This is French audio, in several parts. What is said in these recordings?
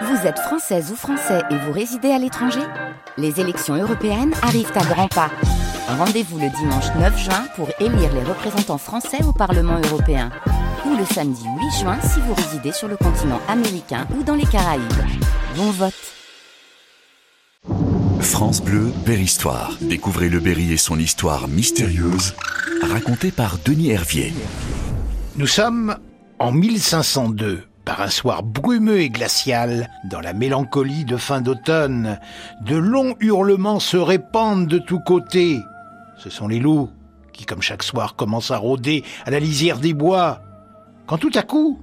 Vous êtes française ou français et vous résidez à l'étranger Les élections européennes arrivent à grands pas. Rendez-vous le dimanche 9 juin pour élire les représentants français au Parlement européen. Ou le samedi 8 juin si vous résidez sur le continent américain ou dans les Caraïbes. Bon vote France Bleu, Berry-Histoire. Découvrez le Berry et son histoire mystérieuse, racontée par Denis Hervier. Nous sommes en 1502, par un soir brumeux et glacial, dans la mélancolie de fin d'automne. De longs hurlements se répandent de tous côtés. Ce sont les loups qui, comme chaque soir, commencent à rôder à la lisière des bois. Quand tout à coup,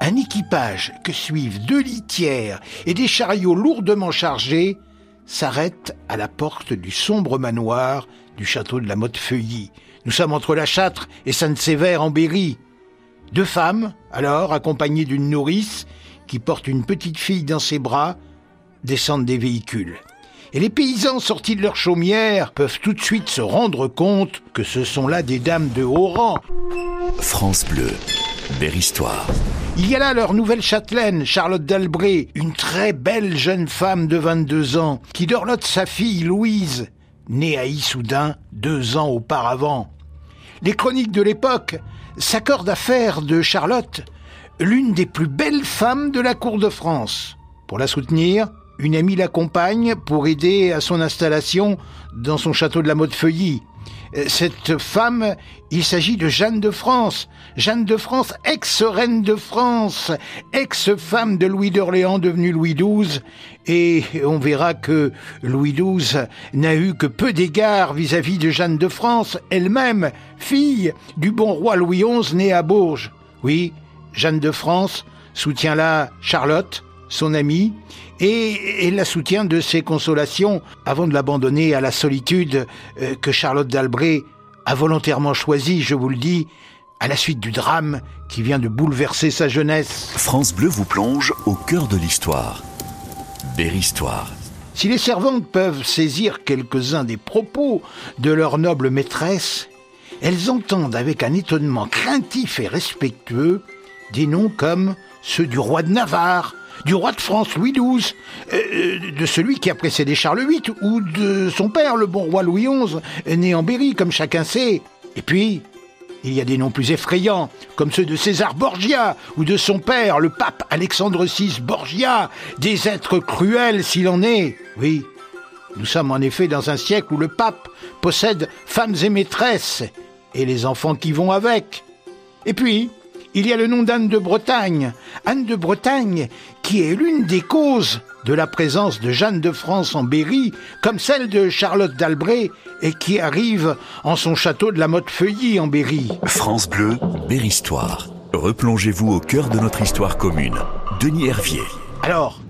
un équipage que suivent deux litières et des chariots lourdement chargés s'arrête à la porte du sombre manoir du château de la Motte-Feuilly. Nous sommes entre la Châtre et Sainte-Sévère en Berry. Deux femmes, alors, accompagnées d'une nourrice, qui porte une petite fille dans ses bras, descendent des véhicules. Et les paysans sortis de leur chaumière peuvent tout de suite se rendre compte que ce sont là des dames de haut rang. France Bleu, Berry-Histoire. Il y a là leur nouvelle châtelaine, Charlotte d'Albret, une très belle jeune femme de 22 ans, qui dorlote sa fille Louise, née à Issoudun deux ans auparavant. Les chroniques de l'époque s'accordent à faire de Charlotte l'une des plus belles femmes de la cour de France. Pour la soutenir, une amie l'accompagne pour aider à son installation dans son château de la Motte-Feuilly. Cette femme, il s'agit de Jeanne de France. Jeanne de France, ex-reine de France, ex-femme de Louis d'Orléans devenu Louis XII. Et on verra que Louis XII n'a eu que peu d'égards vis-à-vis de Jeanne de France, elle-même, fille du bon roi Louis XI né à Bourges. Oui, Jeanne de France soutient là Charlotte, son amie, et, la soutient de ses consolations avant de l'abandonner à la solitude euh, que Charlotte d'Albret a volontairement choisie, je vous le dis, à la suite du drame qui vient de bouleverser sa jeunesse. France Bleu vous plonge au cœur de l'histoire. Berry-Histoire. Si les servantes peuvent saisir quelques-uns des propos de leur noble maîtresse, elles entendent avec un étonnement craintif et respectueux des noms comme ceux du roi de Navarre, du roi de France Louis XII, euh, de celui qui a précédé Charles VIII, ou de son père, le bon roi Louis XI, né en Berry, comme chacun sait. Et puis, il y a des noms plus effrayants, comme ceux de César Borgia, ou de son père, le pape Alexandre VI Borgia, des êtres cruels s'il en est. Oui, nous sommes en effet dans un siècle où le pape possède femmes et maîtresses, et les enfants qui vont avec. Et puis, il y a le nom d'Anne de Bretagne. Anne de Bretagne, qui est l'une des causes de la présence de Jeanne de France en Berry, comme celle de Charlotte d'Albret, et qui arrive en son château de la Motte-Feuilly en Berry. France Bleu, Berry-Histoire. Replongez-vous au cœur de notre histoire commune. Denis Hervier. Alors,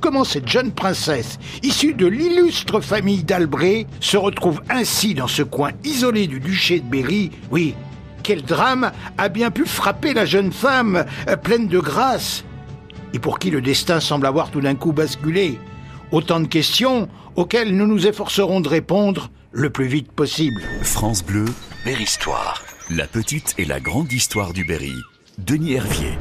comment cette jeune princesse, issue de l'illustre famille d'Albret, se retrouve ainsi dans ce coin isolé du duché de Berry? Oui, quel drame a bien pu frapper la jeune femme, euh, pleine de grâce, et pour qui le destin semble avoir tout d'un coup basculé Autant de questions auxquelles nous nous efforcerons de répondre le plus vite possible. France Bleu, Berry Histoire. La petite et la grande histoire du Berry. Denis Hervier.